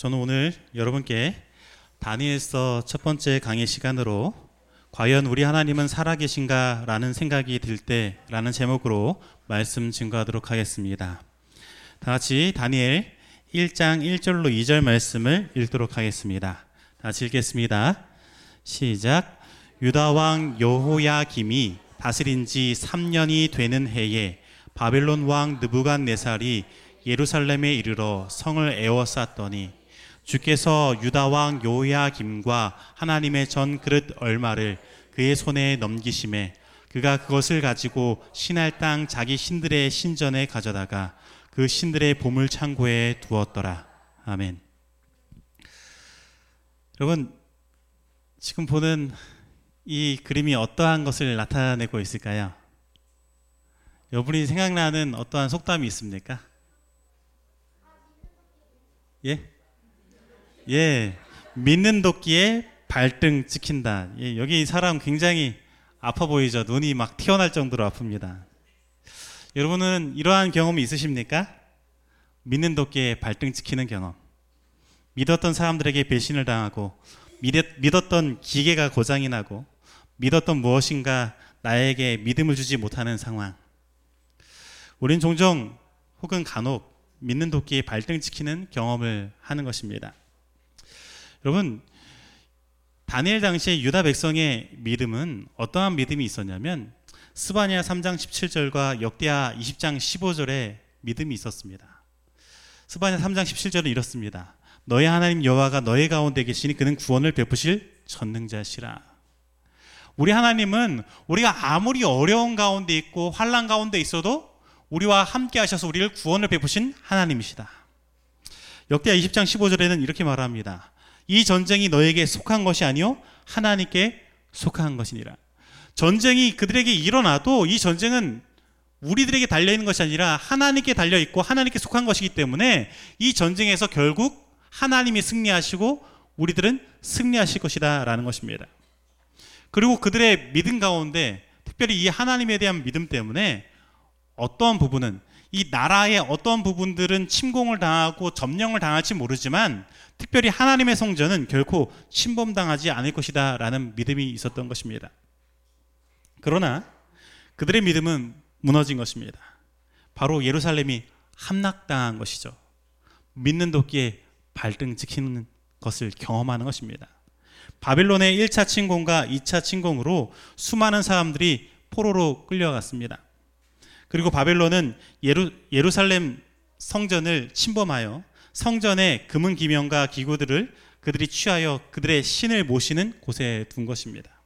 저는 오늘 여러분께 다니엘서 첫 번째 강의 시간으로 과연 우리 하나님은 살아계신가 라는 생각이 들 때 라는 제목으로 말씀 증거하도록 하겠습니다. 다 같이 다니엘 1장 1절로 2절 말씀을 읽도록 하겠습니다. 다 같이 읽겠습니다. 시작. 유다 왕 여호야김이 다스린 지 3년이 되는 해에 바벨론 왕 느부갓네살이 예루살렘에 이르러 성을 에워쌌더니 주께서 유다 왕 요야김과 하나님의 전 그릇 얼마를 그의 손에 넘기심에 그가 그것을 가지고 신할 땅 자기 신들의 신전에 가져다가 그 신들의 보물 창고에 두었더라. 아멘. 여러분 지금 보는 이 그림이 어떠한 것을 나타내고 있을까요? 여러분이 생각나는 어떠한 속담이 있습니까? 예? 예. 믿는 도끼에 발등 찍힌다. 예, 여기 사람 굉장히 아파 보이죠? 눈이 막 튀어날 정도로 아픕니다. 여러분은 이러한 경험이 있으십니까? 믿는 도끼에 발등 찍히는 경험. 믿었던 사람들에게 배신을 당하고, 믿었 던 기계가 고장이 나고, 믿었던 무엇인가 나에게 믿음을 주지 못하는 상황. 우린 종종 혹은 간혹 믿는 도끼에 발등 찍히는 경험을 하는 것입니다. 여러분, 다니엘 당시에 유다 백성의 믿음은 어떠한 믿음이 있었냐면 스바냐 3장 17절과 역대하 20장 15절에 믿음이 있었습니다. 스바냐 3장 17절은 이렇습니다. 너의 하나님 여호와가 너의 가운데 계시니 그는 구원을 베푸실 전능자시라. 우리 하나님은 우리가 아무리 어려운 가운데 있고 환란 가운데 있어도 우리와 함께 하셔서 우리를 구원을 베푸신 하나님이시다. 역대하 20장 15절에는 이렇게 말합니다. 이 전쟁이 너에게 속한 것이 아니요 하나님께 속한 것이니라. 전쟁이 그들에게 일어나도 이 전쟁은 우리들에게 달려 있는 것이 아니라 하나님께 달려 있고 하나님께 속한 것이기 때문에 이 전쟁에서 결국 하나님이 승리하시고 우리들은 승리하실 것이다라는 것입니다. 그리고 그들의 믿음 가운데 특별히 이 하나님에 대한 믿음 때문에 어떠한 부분은 이 나라의 어떤 부분들은 침공을 당하고 점령을 당할지 모르지만 특별히 하나님의 성전은 결코 침범당하지 않을 것이다 라는 믿음이 있었던 것입니다. 그러나 그들의 믿음은 무너진 것입니다. 바로 예루살렘이 함락당한 것이죠. 믿는 도끼에 발등 찍히는 것을 경험하는 것입니다. 바빌론의 1차 침공과 2차 침공으로 수많은 사람들이 포로로 끌려갔습니다. 그리고 바벨론은 예루, 예루살렘 성전을 침범하여 성전의 금은 기명과 기구들을 그들이 취하여 그들의 신을 모시는 곳에 둔 것입니다.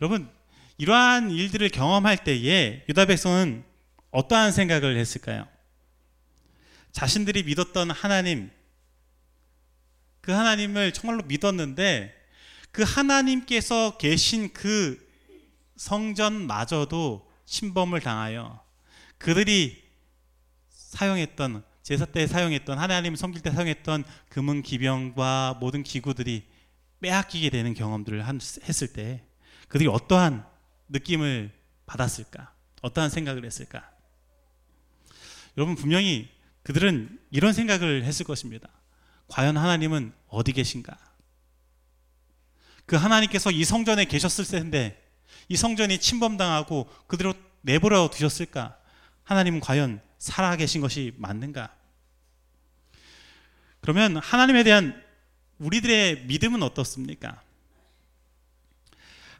여러분, 이러한 일들을 경험할 때에 유다 백성은 어떠한 생각을 했을까요? 자신들이 믿었던 하나님, 그 하나님을 정말로 믿었는데 그 하나님께서 계신 그 성전마저도 침범을 당하여 그들이 사용했던 제사 때 사용했던 하나님 섬길 때 사용했던 금은 기병과 모든 기구들이 빼앗기게 되는 경험들을 했을 때 그들이 어떠한 느낌을 받았을까? 어떠한 생각을 했을까? 여러분 분명히 그들은 이런 생각을 했을 것입니다. 과연 하나님은 어디 계신가? 그 하나님께서 이 성전에 계셨을 텐데 이 성전이 침범당하고 그대로 내버려 두셨을까? 하나님은 과연 살아계신 것이 맞는가? 그러면 하나님에 대한 우리들의 믿음은 어떻습니까?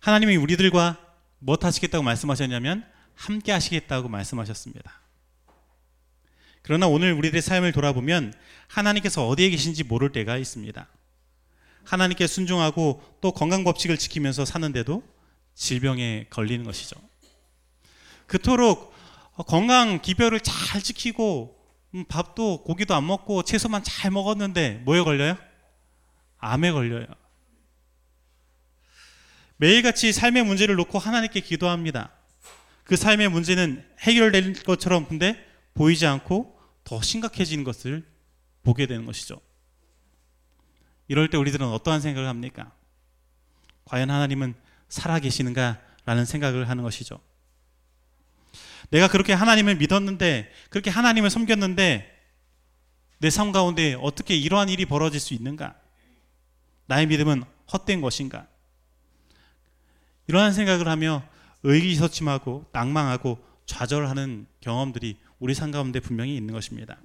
하나님이 우리들과 뭐 하시겠다고 말씀하셨냐면 함께 하시겠다고 말씀하셨습니다. 그러나 오늘 우리들의 삶을 돌아보면 하나님께서 어디에 계신지 모를 때가 있습니다. 하나님께 순종하고 또 건강 법칙을 지키면서 사는데도 질병에 걸리는 것이죠. 그토록 건강 기별을 잘 지키고 음, 밥도 고기도 안 먹고 채소만 잘 먹었는데 뭐에 걸려요? 암에 걸려요. 매일같이 삶의 문제를 놓고 하나님께 기도합니다. 그 삶의 문제는 해결될 것처럼 근데 보이지 않고 더 심각해지는 것을 보게 되는 것이죠. 이럴 때 우리들은 어떠한 생각을 합니까? 과연 하나님은 살아계시는가라는 생각을 하는 것이죠. 내가 그렇게 하나님을 믿었는데, 그렇게 하나님을 섬겼는데, 내 삶 가운데 어떻게 이러한 일이 벌어질 수 있는가? 나의 믿음은 헛된 것인가? 이러한 생각을 하며 의기소침하고 낭망하고 좌절하는 경험들이 우리 삶 가운데 분명히 있는 것입니다.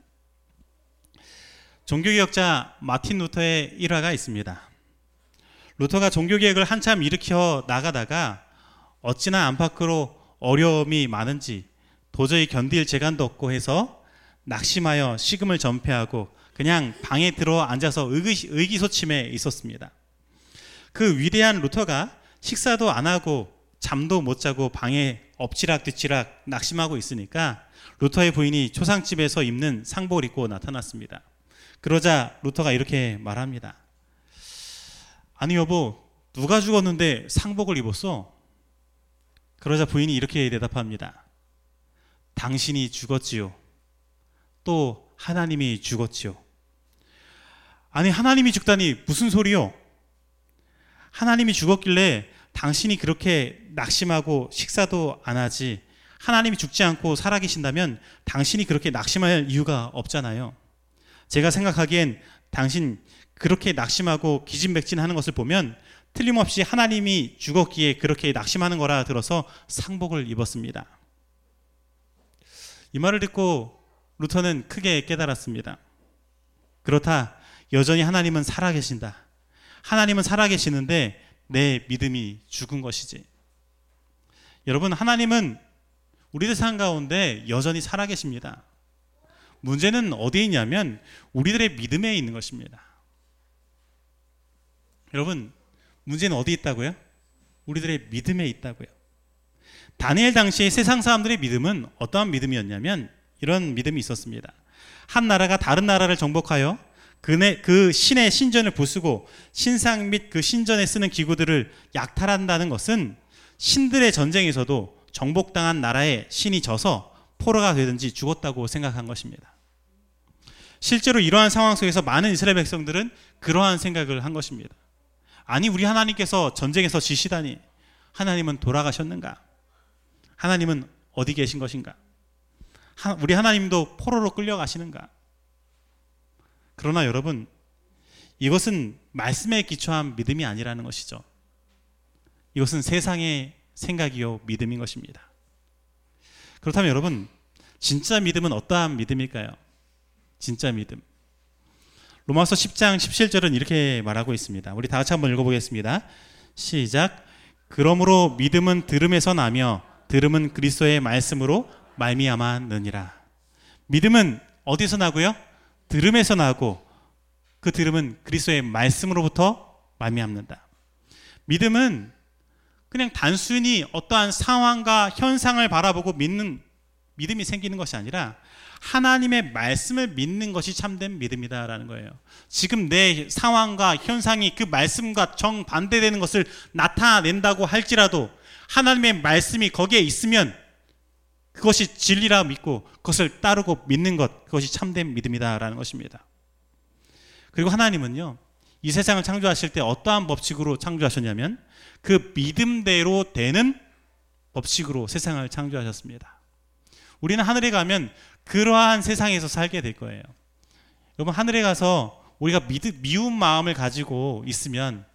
종교개혁자 마틴 루터의 일화가 있습니다. 루터가 종교개혁을 한참 일으켜 나가다가 어찌나 안팎으로 어려움이 많은지 도저히 견딜 재간도 없고 해서 낙심하여 식음을 전폐하고 그냥 방에 들어 앉아서 의기, 의기 소침해 있었습니다. 그 위대한 루터가 식사도 안 하고 잠도 못 자고 방에 엎치락뒤치락 낙심하고 있으니까 루터의 부인이 초상집에서 입는 상복을 입고 나타났습니다. 그러자 루터가 이렇게 말합니다. 아니 여보, 누가 죽었는데 상복을 입었어? 그러자 부인이 이렇게 대답합니다. 당신이 죽었지요. 또 하나님이 죽었지요. 아니 하나님이 죽다니 무슨 소리요? 하나님이 죽었길래 당신이 그렇게 낙심하고 식사도 안 하지 하나님이 죽지 않고 살아계신다면 당신이 그렇게 낙심할 이유가 없잖아요. 제가 생각하기엔 당신 그렇게 낙심하고 기진맥진하는 것을 보면 틀림없이 하나님이 죽었기에 그렇게 낙심하는 거라 들어서 상복을 입었습니다. 이 말을 듣고 루터는 크게 깨달았습니다. 그렇다. 여전히 하나님은 살아계신다. 하나님은 살아계시는데 내 믿음이 죽은 것이지. 여러분, 하나님은 우리들 삶 가운데 여전히 살아계십니다. 문제는 어디에 있냐면 우리들의 믿음에 있는 것입니다. 여러분, 문제는 어디 있다고요? 우리들의 믿음에 있다고요. 다니엘 당시의 세상 사람들의 믿음은 어떠한 믿음이었냐면 이런 믿음이 있었습니다. 한 나라가 다른 나라를 정복하여 그네, 그 신의 신전을 부수고 신상 및 그 신전에 쓰는 기구들을 약탈한다는 것은 신들의 전쟁에서도 정복당한 나라의 신이 져서 포로가 되든지 죽었다고 생각한 것입니다. 실제로 이러한 상황 속에서 많은 이스라엘 백성들은 그러한 생각을 한 것입니다. 아니 우리 하나님께서 전쟁에서 지시다니 하나님은 돌아가셨는가? 하나님은 어디 계신 것인가? 우리 하나님도 포로로 끌려가시는가? 그러나 여러분 이것은 말씀에 기초한 믿음이 아니라는 것이죠. 이것은 세상의 생각이요 믿음인 것입니다. 그렇다면 여러분 진짜 믿음은 어떠한 믿음일까요? 진짜 믿음. 로마서 10장 17절은 이렇게 말하고 있습니다. 우리 다 같이 한번 읽어보겠습니다. 시작. 그러므로 믿음은 들음에서 나며 들음은 그리스도의 말씀으로 말미암았느니라. 믿음은 어디서 나고요? 들음에서 나고 그 들음은 그리스도의 말씀으로부터 말미암는다. 믿음은 그냥 단순히 어떠한 상황과 현상을 바라보고 믿는 믿음이 생기는 것이 아니라 하나님의 말씀을 믿는 것이 참된 믿음이다라는 거예요. 지금 내 상황과 현상이 그 말씀과 정반대되는 것을 나타낸다고 할지라도 하나님의 말씀이 거기에 있으면 그것이 진리라 믿고 그것을 따르고 믿는 것 그것이 참된 믿음이다라는 것입니다. 그리고 하나님은요. 이 세상을 창조하실 때 어떠한 법칙으로 창조하셨냐면 그 믿음대로 되는 법칙으로 세상을 창조하셨습니다. 우리는 하늘에 가면 그러한 세상에서 살게 될 거예요. 여러분 하늘에 가서 우리가 미운 마음을 가지고 있으면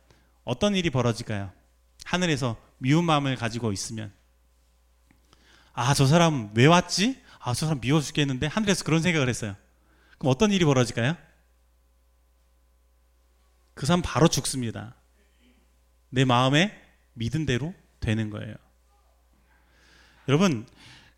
어떤 일이 벌어질까요? 하늘에서 미운 마음을 가지고 있으면 아 저 사람 왜 왔지? 아 저 사람 미워 죽겠는데 하늘에서 그런 생각을 했어요. 그럼 어떤 일이 벌어질까요? 그 사람 바로 죽습니다. 내 마음에 믿은 대로 되는 거예요. 여러분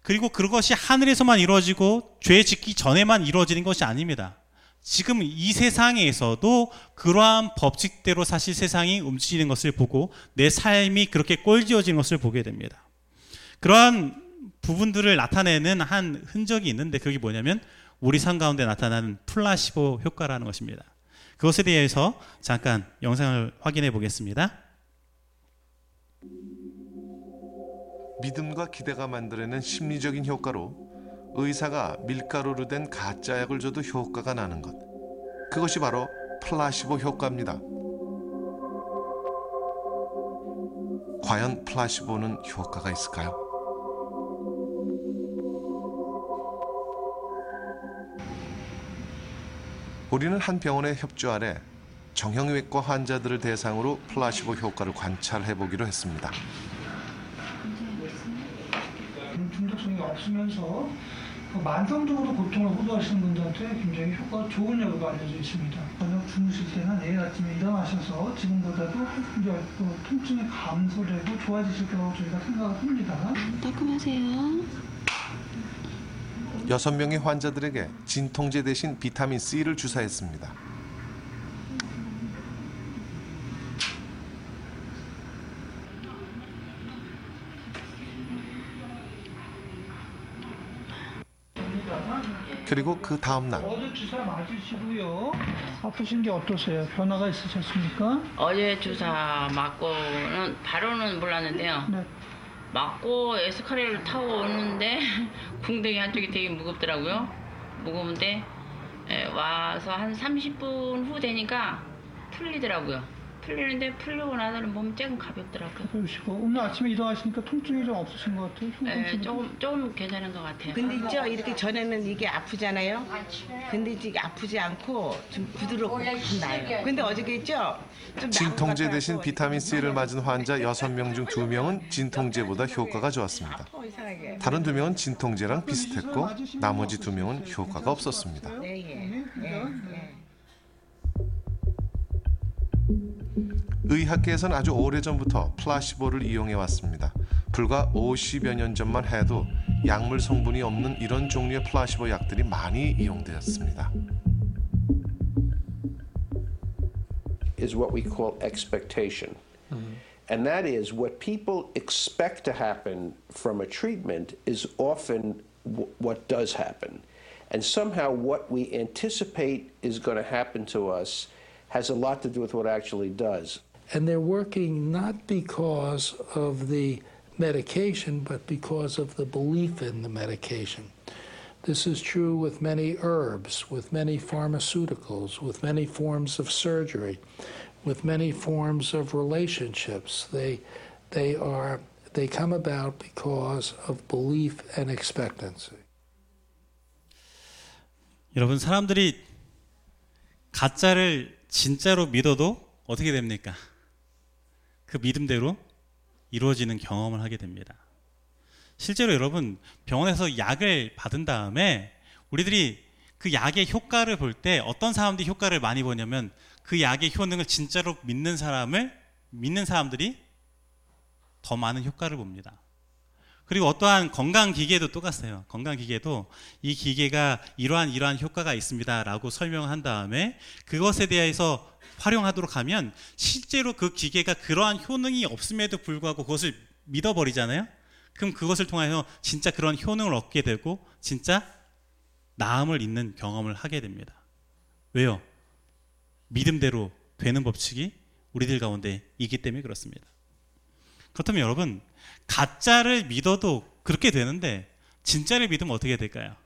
그리고 그것이 하늘에서만 이루어지고 죄 짓기 전에만 이루어지는 것이 아닙니다. 지금 이 세상에서도 그러한 법칙대로 사실 세상이 움직이는 것을 보고 내 삶이 그렇게 꼴지어지는 것을 보게 됩니다. 그러한 부분들을 나타내는 한 흔적이 있는데 그게 뭐냐면 우리 삶 가운데 나타나는 플라시보 효과라는 것입니다. 그것에 대해서 잠깐 영상을 확인해 보겠습니다. 믿음과 기대가 만들어낸 심리적인 효과로 의사가 밀가루로 된 가짜 약을 줘도 효과가 나는 것. 그것이 바로 플라시보 효과입니다. 과연 플라시보는 효과가 있을까요? 우리는 한 병원의 협조 아래 정형외과 환자들을 대상으로 플라시보 효과를 관찰해 보기로 했습니다. 중독성이 없으면서 그 만성적으로 고통을 호소하시는 분들한테 굉장히 효과가 좋은 약으로 알려져 있습니다. 저녁 주무실 때나 내일 아침에 일어나셔서 지금보다도 이제 그 통증이 감소되고 좋아지실 거라고 저희가 생각을 합니다. 따끔하세요. 여섯 명의 환자들에게 진통제 대신 비타민 C를 주사했습니다. 그리고 그 다음 날 어제 주사 맞으시고요. 아프신 게 어떠세요? 변화가 있으셨습니까? 어제 주사 맞고는 바로는 몰랐는데요. 네. 맞고 에스카레이터를 타고 오는데 궁뎅이 한쪽이 되게 무겁더라고요. 무거운데 에, 와서 한 30분 후 되니까 풀리더라고요. 풀리는데 풀리고 나서는 몸이 조금 가볍더라고요. 그러시고 오늘 아침에 일어나시니까 통증이 좀 없으신 것 같아요. 에, 흉통증이 조금 조금 괜찮은 것 같아요. 근데 있죠 이렇게 전에는 이게 아프잖아요. 근데 이게 아프지 않고 좀 부드럽고 나요. 근데 어저께 있죠. 좀 진통제 대신 비타민 C를 맞은 환자 여섯 명중 두명은 진통제보다 효과가 좋았습니다. 아파 이상하게. 다른 두명은 진통제랑 비슷했고 나머지 두명은 효과가 없었습니다. 네, 예. 예, 의학계에서는 아주 오래전부터 플라시보를 이용해 왔습니다. 불과 50여 년 전만 해도 약물 성분이 없는 이런 종류의 플라시보 약들이 많이 이용되었습니다. is what we call expectation. And that is what people expect to happen from a treatment is often w- what does happen. And somehow what we anticipate is going to happen to us has a lot to do with what actually does. and they're working not because of the medication, but because of the belief in the medication. This is true with many herbs, with many pharmaceuticals, with many forms of surgery, with many forms of relationships. They, they are, they come about because of belief and expectancy. 여러분 사람들이 가짜를 진짜로 믿어도 어떻게 됩니까? 그 믿음대로 이루어지는 경험을 하게 됩니다. 실제로 여러분 병원에서 약을 받은 다음에 우리들이 그 약의 효과를 볼 때 어떤 사람들이 효과를 많이 보냐면 그 약의 효능을 진짜로 믿는 사람을 믿는 사람들이 더 많은 효과를 봅니다. 그리고 어떠한 건강 기계도 똑같아요. 건강 기계도 이 기계가 이러한 이러한 효과가 있습니다라고 설명한 다음에 그것에 대해서 활용하도록 하면 실제로 그 기계가 그러한 효능이 없음에도 불구하고 그것을 믿어버리잖아요. 그럼 그것을 통해서 진짜 그런 효능을 얻게 되고 진짜 나음을 잇는 경험을 하게 됩니다. 왜요? 믿음대로 되는 법칙이 우리들 가운데 있기 때문에 그렇습니다. 그렇다면 여러분 가짜를 믿어도 그렇게 되는데 진짜를 믿으면 어떻게 될까요?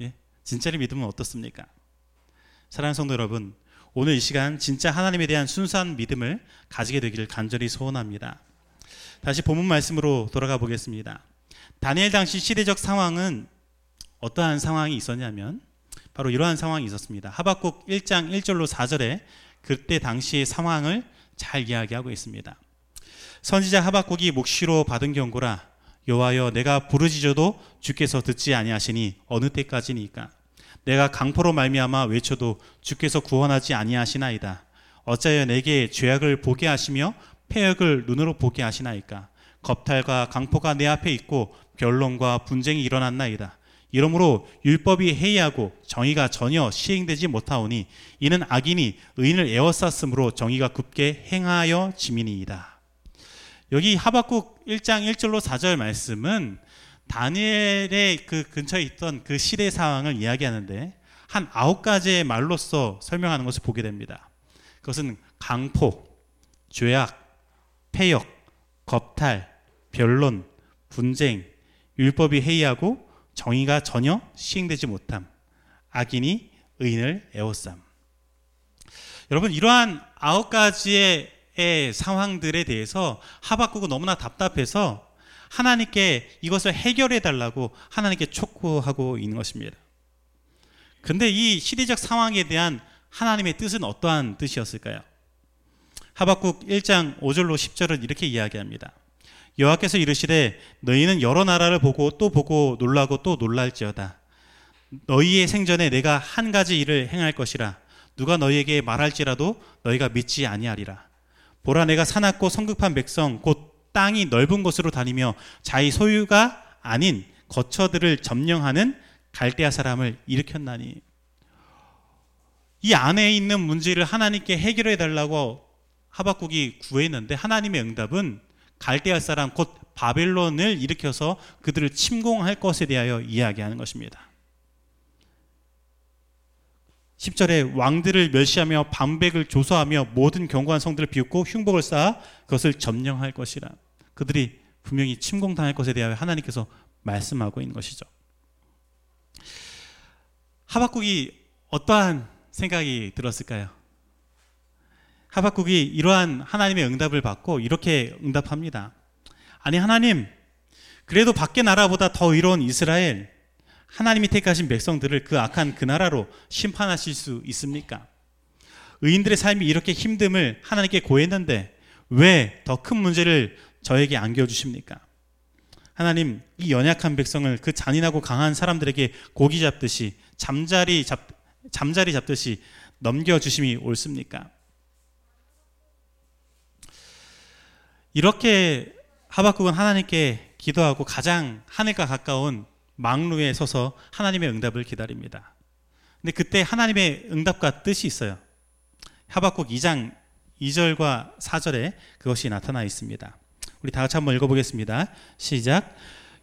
예? 진짜를 믿으면 어떻습니까? 사랑하는 성도 여러분, 오늘 이 시간 진짜 하나님에 대한 순수한 믿음을 가지게 되기를 간절히 소원합니다. 다시 본문 말씀으로 돌아가 보겠습니다. 다니엘 당시 시대적 상황은 어떠한 상황이 있었냐면 바로 이러한 상황이 있었습니다. 하박국 1장 1절로 4절에 그때 당시의 상황을 잘 이야기하고 있습니다. 선지자 하박국이 묵시로 받은 경고라 여호와여 내가 부르짖어도 주께서 듣지 아니하시니 어느 때까지니까 내가 강포로 말미암아 외쳐도 주께서 구원하지 아니하시나이다. 어찌하여 내게 죄악을 보게 하시며 폐역을 눈으로 보게 하시나이까? 겁탈과 강포가 내 앞에 있고 변론과 분쟁이 일어났나이다. 이러므로 율법이 해이하고 정의가 전혀 시행되지 못하오니 이는 악인이 의인을 에워쌌으므로 정의가 굳게 행하여 지민이이다. 여기 하박국 1장 1절로 4절 말씀은 다니엘의 그 근처에 있던 그 시대 상황을 이야기하는데 한 아홉 가지의 말로써 설명하는 것을 보게 됩니다. 그것은 강포, 죄악, 폐역, 겁탈, 변론, 분쟁, 율법이 해이하고 정의가 전혀 시행되지 못함, 악인이 의인을 에워쌈. 여러분 이러한 아홉 가지의 의 상황들에 대해서 하박국은 너무나 답답해서 하나님께 이것을 해결해 달라고 하나님께 촉구하고 있는 것입니다. 근데 이 시대적 상황에 대한 하나님의 뜻은 어떠한 뜻이었을까요? 하박국 1장 5절로 10절은 이렇게 이야기합니다. 여호와께서 이르시되 너희는 여러 나라를 보고 또 보고 놀라고 또 놀랄지어다. 너희의 생전에 내가 한 가지 일을 행할 것이라 누가 너희에게 말할지라도 너희가 믿지 아니하리라. 보라 내가 사납고 성급한 백성 곧 땅이 넓은 곳으로 다니며 자기 소유가 아닌 거처들을 점령하는 갈대아 사람을 일으켰나니 이 안에 있는 문제를 하나님께 해결해 달라고 하박국이 구했는데 하나님의 응답은 갈대아 사람 곧 바벨론을 일으켜서 그들을 침공할 것에 대하여 이야기하는 것입니다. 10절에 왕들을 멸시하며 반백을 조소하며 모든 견고한 성들을 비웃고 흉복을 쌓아 그것을 점령할 것이라. 그들이 분명히 침공당할 것에 대하여 하나님께서 말씀하고 있는 것이죠. 하박국이 어떠한 생각이 들었을까요? 하박국이 이러한 하나님의 응답을 받고 이렇게 응답합니다. 아니 하나님, 그래도 밖의 나라보다 더 의로운 이스라엘, 하나님이 택하신 백성들을 그 악한 그 나라로 심판하실 수 있습니까? 의인들의 삶이 이렇게 힘듦을 하나님께 고했는데 왜 더 큰 문제를 저에게 안겨주십니까? 하나님, 이 연약한 백성을 그 잔인하고 강한 사람들에게 고기 잡듯이 잠자리 잡, 잠자리 잡듯이 넘겨주심이 옳습니까? 이렇게 하박국은 하나님께 기도하고 가장 하늘과 가까운 망루에 서서 하나님의 응답을 기다립니다. 근데 그때 하나님의 응답과 뜻이 있어요. 하박국 2장 2절과 4절에 그것이 나타나 있습니다. 우리 다 같이 한번 읽어보겠습니다. 시작.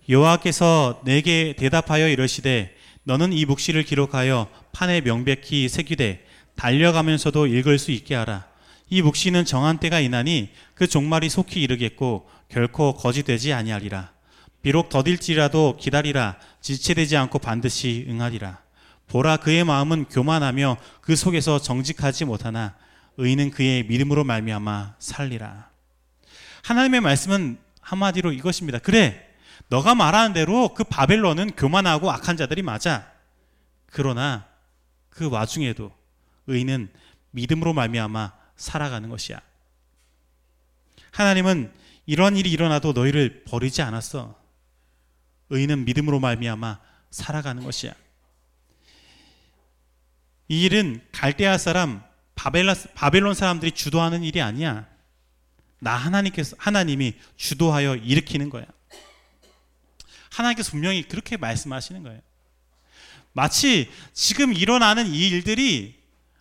여호와께서 내게 대답하여 이르시되 너는 이 묵시를 기록하여 판에 명백히 새기되 달려가면서도 읽을 수 있게 하라. 이 묵시는 정한 때가 있나니 그 종말이 속히 이르겠고 결코 거짓되지 아니하리라. 비록 더딜지라도 기다리라. 지체되지 않고 반드시 응하리라. 보라 그의 마음은 교만하며 그 속에서 정직하지 못하나 의인은 그의 믿음으로 말미암아 살리라. 하나님의 말씀은 한마디로 이것입니다. 그래, 너가 말하는 대로 그 바벨론은 교만하고 악한 자들이 맞아. 그러나 그 와중에도 의인은 믿음으로 말미암아 살아가는 것이야. 하나님은 이런 일이 일어나도 너희를 버리지 않았어. 의인은 믿음으로 말미암아 살아가는 것이야. 이 일은 갈대아 사람 바벨론 사람들이 주도하는 일이 아니야. 나 하나님께서 하나님이 주도하여 일으키는 거야. 하나님께서 분명히 그렇게 말씀하시는 거예요. 마치 지금 일어나는 이 일들이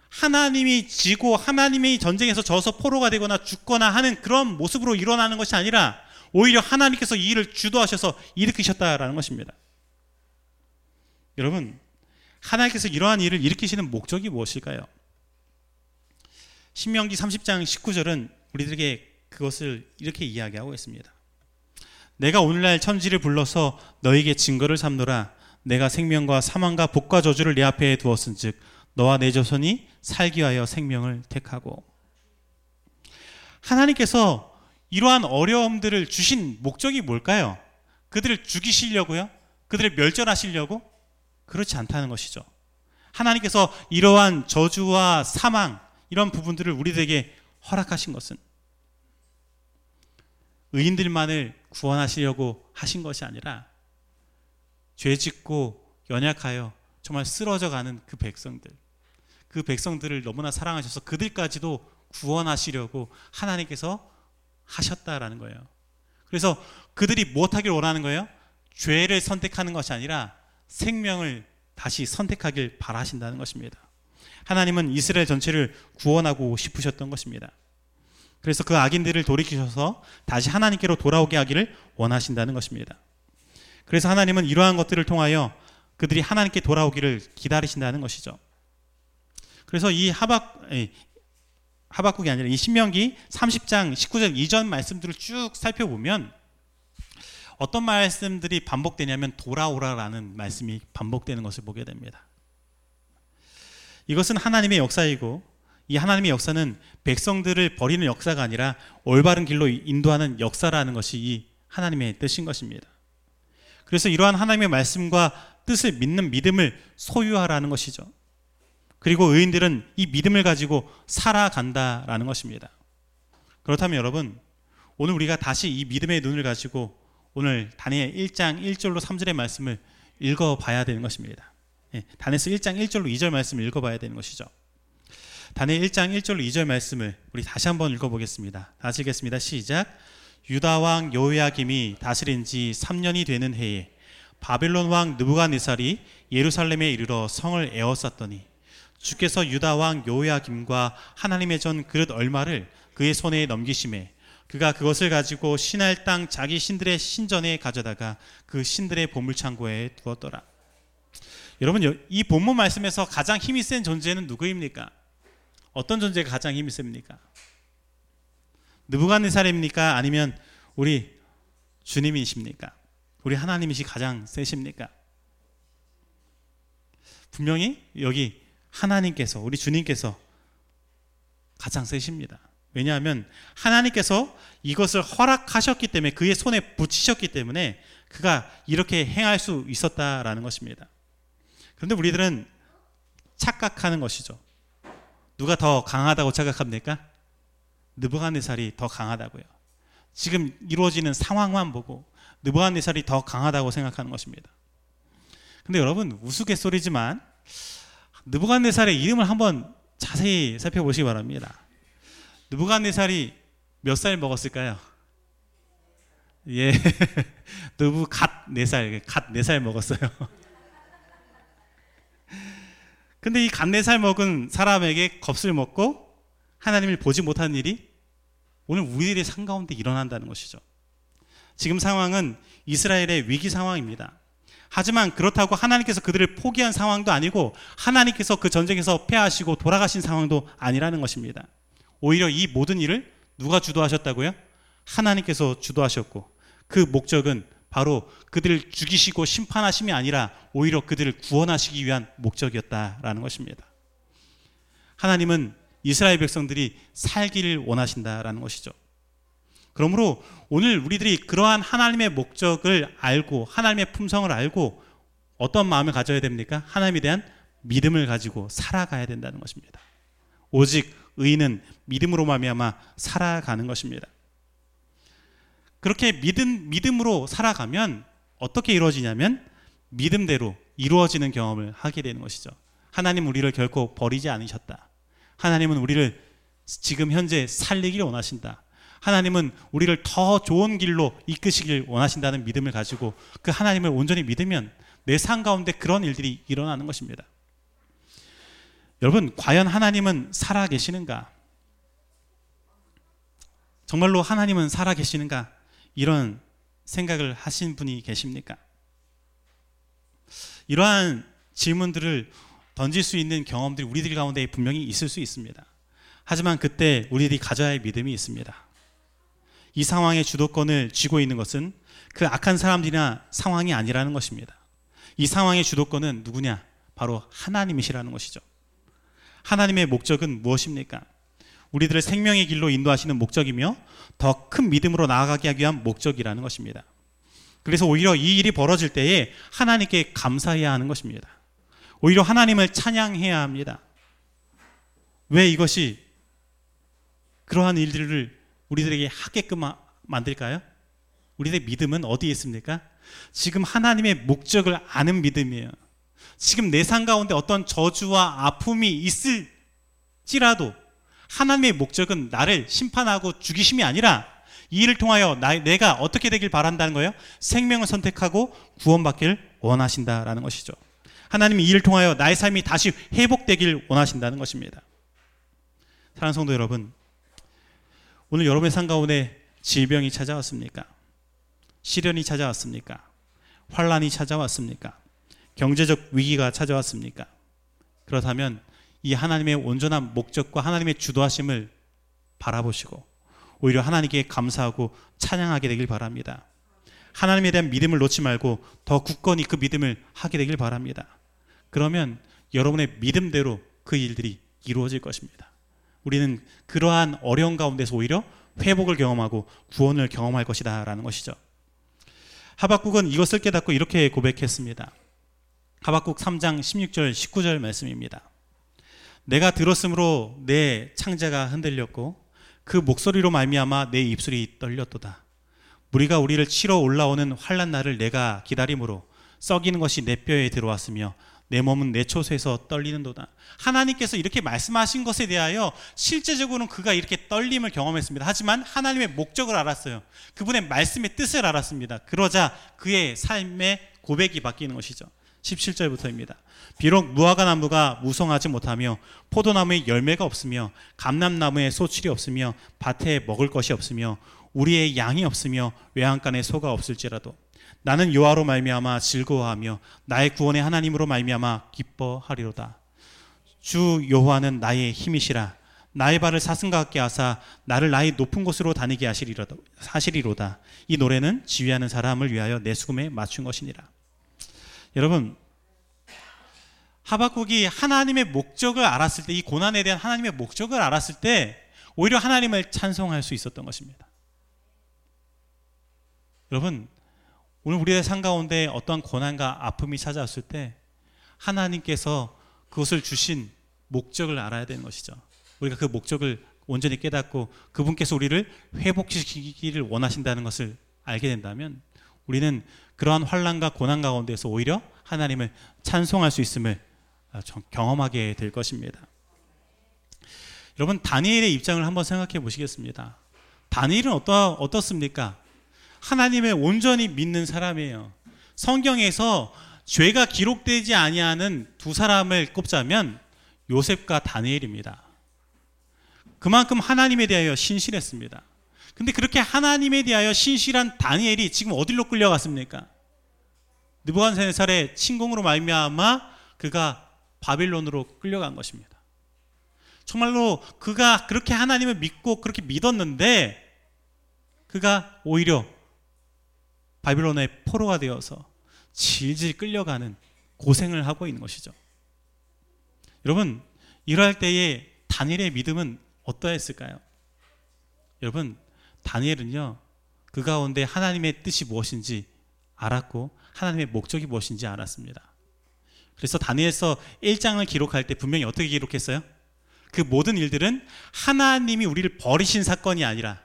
하나님이 지고 하나님이 전쟁에서 져서 포로가 되거나 죽거나 하는 그런 모습으로 일어나는 것이 아니라 오히려 하나님께서 이 일을 주도하셔서 일으키셨다라는 것입니다. 여러분, 하나님께서 이러한 일을 일으키시는 목적이 무엇일까요? 신명기 30장 19절은 우리들에게 그것을 이렇게 이야기하고 있습니다. 내가 오늘날 천지를 불러서 너에게 증거를 삼노라. 내가 생명과 사망과 복과 저주를 내 앞에 두었은즉 너와 내 자손이 살기 위하여 생명을 택하고 하나님께서 이러한 어려움들을 주신 목적이 뭘까요? 그들을 죽이시려고요? 그들을 멸절하시려고? 그렇지 않다는 것이죠. 하나님께서 이러한 저주와 사망 이런 부분들을 우리들에게 허락하신 것은 의인들만을 구원하시려고 하신 것이 아니라 죄 짓고 연약하여 정말 쓰러져 가는 그 백성들 그 백성들을 너무나 사랑하셔서 그들까지도 구원하시려고 하나님께서 하셨다라는 거예요. 그래서 그들이 무엇하길 원하는 거예요? 죄를 선택하는 것이 아니라 생명을 다시 선택하길 바라신다는 것입니다. 하나님은 이스라엘 전체를 구원하고 싶으셨던 것입니다. 그래서 그 악인들을 돌이키셔서 다시 하나님께로 돌아오게 하기를 원하신다는 것입니다. 그래서 하나님은 이러한 것들을 통하여 그들이 하나님께 돌아오기를 기다리신다는 것이죠. 그래서 이 하박 하박국이 아니라 이 신명기 30장 19절 이전 말씀들을 쭉 살펴보면 어떤 말씀들이 반복되냐면 돌아오라라는 말씀이 반복되는 것을 보게 됩니다. 이것은 하나님의 역사이고 이 하나님의 역사는 백성들을 버리는 역사가 아니라 올바른 길로 인도하는 역사라는 것이 이 하나님의 뜻인 것입니다. 그래서 이러한 하나님의 말씀과 뜻을 믿는 믿음을 소유하라는 것이죠. 그리고 의인들은 이 믿음을 가지고 살아간다라는 것입니다. 그렇다면 여러분, 오늘 우리가 다시 이 믿음의 눈을 가지고 오늘 다니엘 1장 1절로 3절의 말씀을 읽어봐야 되는 것입니다. 예, 다니엘서 1장 1절로 2절 말씀을 읽어봐야 되는 것이죠. 다니엘 1장 1절로 2절 말씀을 우리 다시 한번 읽어보겠습니다. 다시 읽겠습니다. 시작. 유다 왕 여호야김이 다스린 지 3년이 되는 해에 바벨론 왕 느부갓네살이 예루살렘에 이르러 성을 에워쌌더니 주께서 유다 왕 여호야김과 하나님의 전 그릇 얼마를 그의 손에 넘기심에 그가 그것을 가지고 신할 땅 자기 신들의 신전에 가져다가 그 신들의 보물창고에 두었더라. 여러분 이 본문 말씀에서 가장 힘이 센 존재는 누구입니까? 어떤 존재가 가장 힘이 셉니까? 느부갓네살입니까? 아니면 우리 주님이십니까? 우리 하나님이시 가장 세십니까? 분명히 여기 하나님께서 우리 주님께서 가장 세십니다. 왜냐하면 하나님께서 이것을 허락하셨기 때문에 그의 손에 붙이셨기 때문에 그가 이렇게 행할 수 있었다라는 것입니다. 그런데 우리들은 착각하는 것이죠. 누가 더 강하다고 착각합니까? 느부갓네살이 더 강하다고요. 지금 이루어지는 상황만 보고 느부갓네살이 더 강하다고 생각하는 것입니다. 근데 여러분 우스갯소리지만 느부갓네살의 이름을 한번 자세히 살펴보시기 바랍니다. 느부갓네살이 몇 살 먹었을까요? 예, 느부 갓네 살, 갓네 살 먹었어요. 근데 이 갓네 살 먹은 사람에게 겁을 먹고 하나님을 보지 못한 일이 오늘 우리들의 삶 가운데 일어난다는 것이죠. 지금 상황은 이스라엘의 위기 상황입니다. 하지만 그렇다고 하나님께서 그들을 포기한 상황도 아니고 하나님께서 그 전쟁에서 패하시고 돌아가신 상황도 아니라는 것입니다. 오히려 이 모든 일을 누가 주도하셨다고요? 하나님께서 주도하셨고 그 목적은 바로 그들을 죽이시고 심판하심이 아니라 오히려 그들을 구원하시기 위한 목적이었다라는 것입니다. 하나님은 이스라엘 백성들이 살기를 원하신다라는 것이죠. 그러므로 오늘 우리들이 그러한 하나님의 목적을 알고 하나님의 품성을 알고 어떤 마음을 가져야 됩니까? 하나님에 대한 믿음을 가지고 살아가야 된다는 것입니다. 오직 의인은 믿음으로 말미암아 살아가는 것입니다. 그렇게 믿음 믿음으로 살아가면 어떻게 이루어지냐면 믿음대로 이루어지는 경험을 하게 되는 것이죠. 하나님 우리를 결코 버리지 않으셨다. 하나님은 우리를 지금 현재 살리기를 원하신다. 하나님은 우리를 더 좋은 길로 이끄시길 원하신다는 믿음을 가지고 그 하나님을 온전히 믿으면 내 삶 가운데 그런 일들이 일어나는 것입니다. 여러분, 과연 하나님은 살아 계시는가? 정말로 하나님은 살아 계시는가? 이런 생각을 하신 분이 계십니까? 이러한 질문들을 던질 수 있는 경험들이 우리들 가운데 분명히 있을 수 있습니다. 하지만 그때 우리들이 가져야 할 믿음이 있습니다. 이 상황의 주도권을 쥐고 있는 것은 그 악한 사람들이나 상황이 아니라는 것입니다. 이 상황의 주도권은 누구냐? 바로 하나님이시라는 것이죠. 하나님의 목적은 무엇입니까? 우리들을 생명의 길로 인도하시는 목적이며 더 큰 믿음으로 나아가게 하기 위한 목적이라는 것입니다. 그래서 오히려 이 일이 벌어질 때에 하나님께 감사해야 하는 것입니다. 오히려 하나님을 찬양해야 합니다. 왜 이것이 그러한 일들을 우리들에게 하게끔 만들까요? 우리들의 믿음은 어디에 있습니까? 지금 하나님의 목적을 아는 믿음이에요. 지금 내 삶 가운데 어떤 저주와 아픔이 있을지라도 하나님의 목적은 나를 심판하고 죽이심이 아니라 이 일을 통하여 나, 내가 어떻게 되길 바란다는 거예요? 생명을 선택하고 구원받길 원하신다라는 것이죠. 하나님이 이 일을 통하여 나의 삶이 다시 회복되길 원하신다는 것입니다. 사랑하는 성도 여러분, 오늘 여러분의 삶 가운데 질병이 찾아왔습니까? 시련이 찾아왔습니까? 환란이 찾아왔습니까? 경제적 위기가 찾아왔습니까? 그렇다면 이 하나님의 온전한 목적과 하나님의 주도하심을 바라보시고 오히려 하나님께 감사하고 찬양하게 되길 바랍니다. 하나님에 대한 믿음을 놓지 말고 더 굳건히 그 믿음을 하게 되길 바랍니다. 그러면 여러분의 믿음대로 그 일들이 이루어질 것입니다. 우리는 그러한 어려운 가운데서 오히려 회복을 경험하고 구원을 경험할 것이다라는 것이죠. 하박국은 이것을 깨닫고 이렇게 고백했습니다. 하박국 3장 16절 19절 말씀입니다. 내가 들었으므로 내 창자가 흔들렸고 그 목소리로 말미암아 내 입술이 떨렸도다. 무리가 우리를 치러 올라오는 환란 날을 내가 기다림으로 썩이는 것이 내 뼈에 들어왔으며 내 몸은 내 초소에서 떨리는도다. 하나님께서 이렇게 말씀하신 것에 대하여 실제적으로는 그가 이렇게 떨림을 경험했습니다. 하지만 하나님의 목적을 알았어요. 그분의 말씀의 뜻을 알았습니다. 그러자 그의 삶의 고백이 바뀌는 것이죠. 17절부터입니다. 비록 무화과 나무가 무성하지 못하며 포도나무에 열매가 없으며 감람나무에 소출이 없으며 밭에 먹을 것이 없으며 우리의 양이 없으며 외양간에 소가 없을지라도 나는 여호와로 말미암아 즐거워하며 나의 구원의 하나님으로 말미암아 기뻐하리로다. 주 여호와는 나의 힘이시라. 나의 발을 사슴과 같게 하사 나를 나의 높은 곳으로 다니게 하시리로다. 하시리로다. 이 노래는 지휘하는 사람을 위하여 내 수금에 맞춘 것이니라. 여러분 하박국이 하나님의 목적을 알았을 때 이 고난에 대한 하나님의 목적을 알았을 때 오히려 하나님을 찬송할 수 있었던 것입니다. 여러분 오늘 우리의 삶 가운데 어떠한 고난과 아픔이 찾아왔을 때 하나님께서 그것을 주신 목적을 알아야 되는 것이죠. 우리가 그 목적을 온전히 깨닫고 그분께서 우리를 회복시키기를 원하신다는 것을 알게 된다면 우리는 그러한 환란과 고난 가운데서 오히려 하나님을 찬송할 수 있음을 경험하게 될 것입니다. 여러분 다니엘의 입장을 한번 생각해 보시겠습니다. 다니엘은 어떠, 어떻습니까? 하나님을 온전히 믿는 사람이에요. 성경에서 죄가 기록되지 아니하는 두 사람을 꼽자면 요셉과 다니엘입니다. 그만큼 하나님에 대하여 신실했습니다. 근데 그렇게 하나님에 대하여 신실한 다니엘이 지금 어디로 끌려갔습니까? 느부갓네살의 침공으로 말미암아 그가 바빌론으로 끌려간 것입니다. 정말로 그가 그렇게 하나님을 믿고 그렇게 믿었는데 그가 오히려 바빌론의 포로가 되어서 질질 끌려가는 고생을 하고 있는 것이죠. 여러분, 이러할 때에 다니엘의 믿음은 어떠했을까요? 여러분, 다니엘은요, 그 가운데 하나님의 뜻이 무엇인지 알았고, 하나님의 목적이 무엇인지 알았습니다. 그래서 다니엘서 1장을 기록할 때 분명히 어떻게 기록했어요? 그 모든 일들은 하나님이 우리를 버리신 사건이 아니라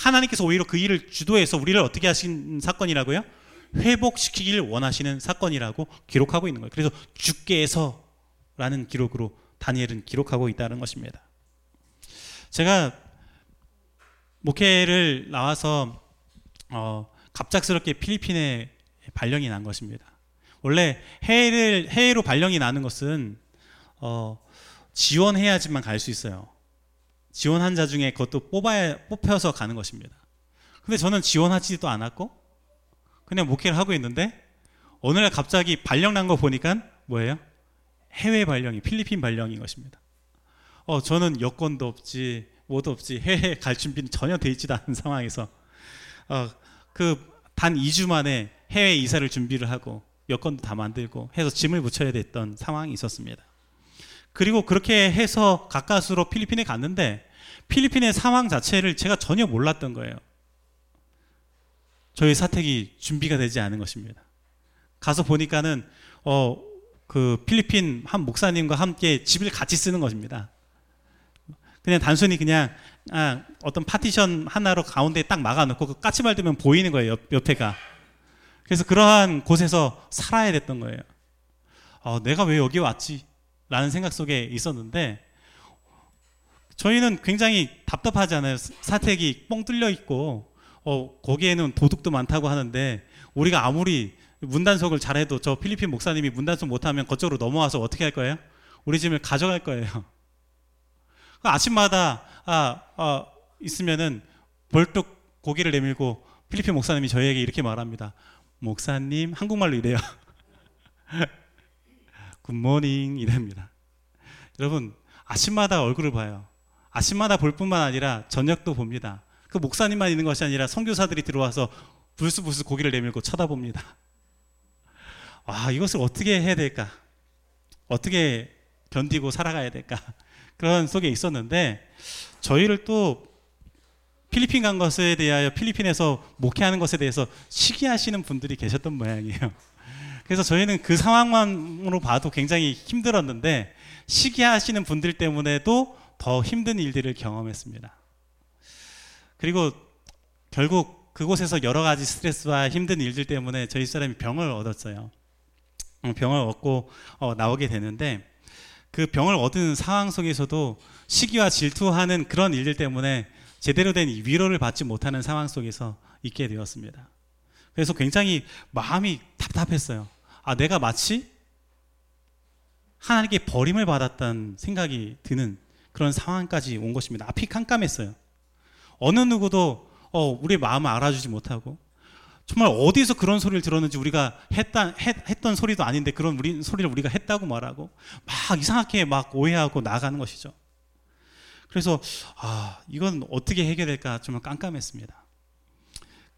하나님께서 오히려 그 일을 주도해서 우리를 어떻게 하신 사건이라고요? 회복시키기를 원하시는 사건이라고 기록하고 있는 거예요. 그래서 주께 서라는 기록으로 다니엘은 기록하고 있다는 것입니다. 제가 목회를 나와서 어, 갑작스럽게 필리핀에 발령이 난 것입니다. 원래 해외를 해외로 발령이 나는 것은 어, 지원해야지만 갈 수 있어요. 지원한 자 중에 그것도 뽑아야 뽑혀서 가는 것입니다. 근데 저는 지원하지도 않았고 그냥 목회를 하고 있는데 어느 날 갑자기 발령 난 거 보니까 뭐예요? 해외 발령이 필리핀 발령인 것입니다. 어 저는 여권도 없지 뭐도 없지 해외 갈 준비는 전혀 돼 있지도 않은 상황에서 어 그 단 2주 만에 해외 이사를 준비를 하고 여권도 다 만들고 해서 짐을 붙여야 됐던 상황이 있었습니다. 그리고 그렇게 해서 가까스로 필리핀에 갔는데 필리핀의 상황 자체를 제가 전혀 몰랐던 거예요. 저희 사택이 준비가 되지 않은 것입니다. 가서 보니까는 어, 그 필리핀 한 목사님과 함께 집을 같이 쓰는 것입니다. 그냥 단순히 그냥 아, 어떤 파티션 하나로 가운데 딱 막아놓고 그 까치발 들면 보이는 거예요 옆, 옆에가. 그래서 그러한 곳에서 살아야 됐던 거예요. 어, 내가 왜 여기 왔지? 라는 생각 속에 있었는데 저희는 굉장히 답답하잖아요. 사택이 뻥 뚫려 있고 어, 거기에는 도둑도 많다고 하는데 우리가 아무리 문단속을 잘해도 저 필리핀 목사님이 문단속 못하면 그쪽으로 넘어와서 어떻게 할 거예요? 우리 집을 가져갈 거예요. 그 아침마다 아, 아, 있으면은 벌떡 고개를 내밀고 필리핀 목사님이 저희에게 이렇게 말합니다. 목사님 한국말로 이래요. 굿모닝 이랍니다. 여러분 아침마다 얼굴을 봐요. 아침마다 볼 뿐만 아니라 저녁도 봅니다. 그 목사님만 있는 것이 아니라 선교사들이 들어와서 불쑥불쑥 고개를 내밀고 쳐다봅니다. 아 이것을 어떻게 해야 될까? 어떻게 견디고 살아가야 될까? 그런 속에 있었는데 저희를 또 필리핀 간 것에 대하여 필리핀에서 목회하는 것에 대해서 시기하시는 분들이 계셨던 모양이에요. 그래서 저희는 그 상황만으로 봐도 굉장히 힘들었는데 시기하시는 분들 때문에도 더 힘든 일들을 경험했습니다. 그리고 결국 그곳에서 여러 가지 스트레스와 힘든 일들 때문에 저희 사람이 병을 얻었어요. 어, 병을 얻고 어, 나오게 되는데 그 병을 얻은 상황 속에서도 시기와 질투하는 그런 일들 때문에 제대로 된 위로를 받지 못하는 상황 속에서 있게 되었습니다. 그래서 굉장히 마음이 답답했어요. 아, 내가 마치 하나님께 버림을 받았다는 생각이 드는 그런 상황까지 온 것입니다. 앞이 깜깜했어요. 어느 누구도 어, 우리의 마음을 알아주지 못하고 정말 어디서 그런 소리를 들었는지 우리가 했다, 했, 던 소리도 아닌데 그런 우리, 소리를 우리가 했다고 말하고 막 이상하게 막 오해하고 나가는 것이죠. 그래서 아 이건 어떻게 해결될까 정말 깜깜했습니다.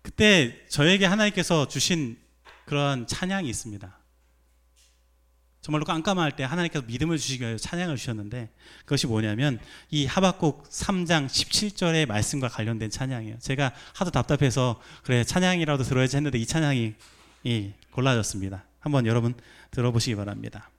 그때 저에게 하나님께서 주신 그런 찬양이 있습니다. 정말로 깜깜할 때 하나님께서 믿음을 주시기 위해 찬양을 주셨는데 그것이 뭐냐면 이 하박국 3장 17절의 말씀과 관련된 찬양이에요. 제가 하도 답답해서 그래 찬양이라도 들어야지 했는데 이 찬양이 이 골라졌습니다. 한번 여러분 들어보시기 바랍니다.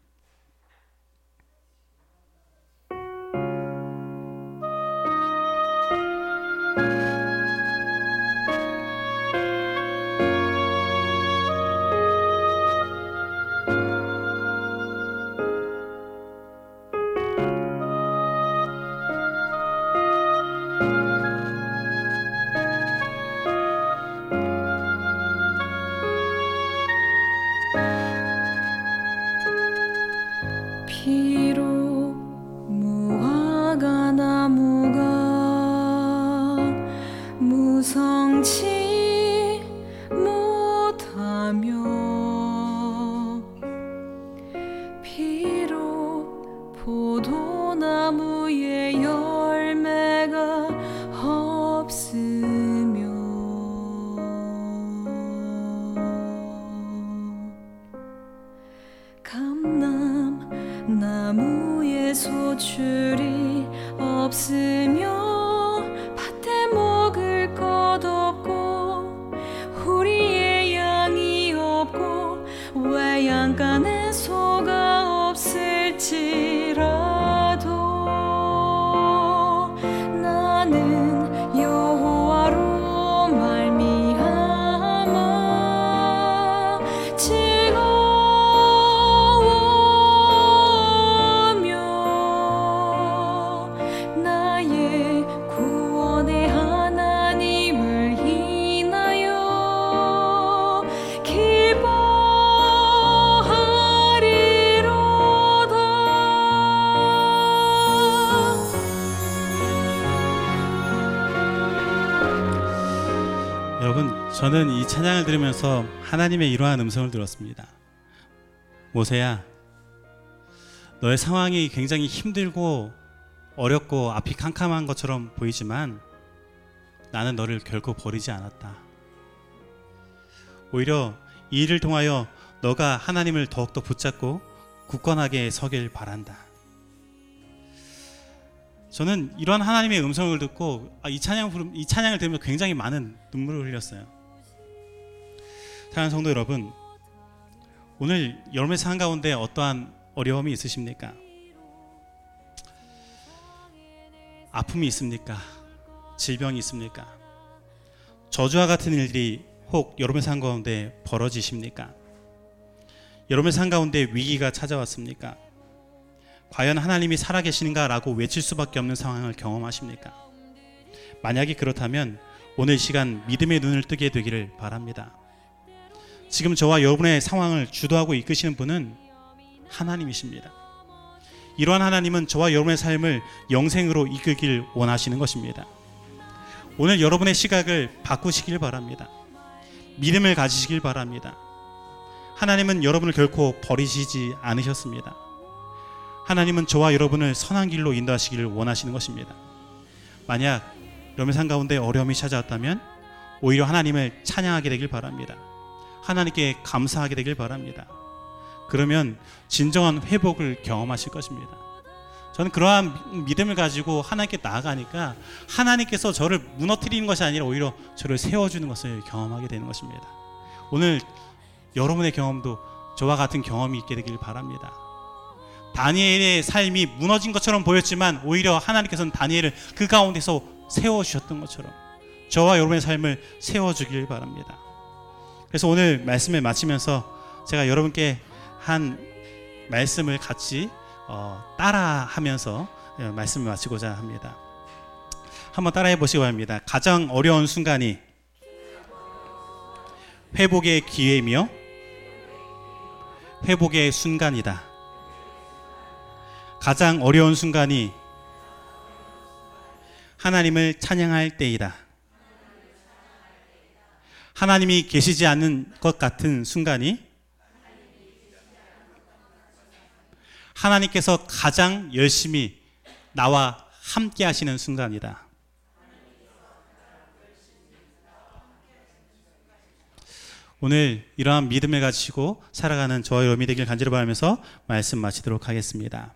이 찬양을 들으면서 하나님의 이러한 음성을 들었습니다. 모세야, 너의 상황이 굉장히 힘들고 어렵고 앞이 캄캄한 것처럼 보이지만 나는 너를 결코 버리지 않았다. 오히려 이 일을 통하여 너가 하나님을 더욱더 붙잡고 굳건하게 서길 바란다. 저는 이런 하나님의 음성을 듣고 아, 이 찬양을 들으면 굉장히 많은 눈물을 흘렸어요. 사랑하는 성도 여러분, 오늘 여러분의 삶 가운데 어떠한 어려움이 있으십니까? 아픔이 있습니까? 질병이 있습니까? 저주와 같은 일들이 혹 여러분의 삶 가운데 벌어지십니까? 여러분의 삶 가운데 위기가 찾아왔습니까? 과연 하나님이 살아계시는가라고 외칠 수밖에 없는 상황을 경험하십니까? 만약에 그렇다면 오늘 시간 믿음의 눈을 뜨게 되기를 바랍니다. 지금 저와 여러분의 상황을 주도하고 이끄시는 분은 하나님이십니다. 이러한 하나님은 저와 여러분의 삶을 영생으로 이끌길 원하시는 것입니다. 오늘 여러분의 시각을 바꾸시길 바랍니다. 믿음을 가지시길 바랍니다. 하나님은 여러분을 결코 버리시지 않으셨습니다. 하나님은 저와 여러분을 선한 길로 인도하시기를 원하시는 것입니다. 만약 여러분의 삶 가운데 어려움이 찾아왔다면 오히려 하나님을 찬양하게 되길 바랍니다. 하나님께 감사하게 되길 바랍니다. 그러면 진정한 회복을 경험하실 것입니다. 저는 그러한 믿음을 가지고 하나님께 나아가니까 하나님께서 저를 무너뜨리는 것이 아니라 오히려 저를 세워주는 것을 경험하게 되는 것입니다. 오늘 여러분의 경험도 저와 같은 경험이 있게 되길 바랍니다. 다니엘의 삶이 무너진 것처럼 보였지만 오히려 하나님께서는 다니엘을 그 가운데서 세워주셨던 것처럼 저와 여러분의 삶을 세워주길 바랍니다. 그래서 오늘 말씀을 마치면서 제가 여러분께 한 말씀을 같이 어, 따라하면서 어, 말씀을 마치고자 합니다. 한번 따라해 보시기 바랍니다. 가장 어려운 순간이 회복의 기회이며 회복의 순간이다. 가장 어려운 순간이 하나님을 찬양할 때이다. 하나님이 계시지 않는 것 같은 순간이 하나님께서 가장 열심히 나와 함께 하시는 순간이다. 오늘 이러한 믿음을 가지고 살아가는 저와 여러분이 되길 간절히 바라면서 말씀 마치도록 하겠습니다.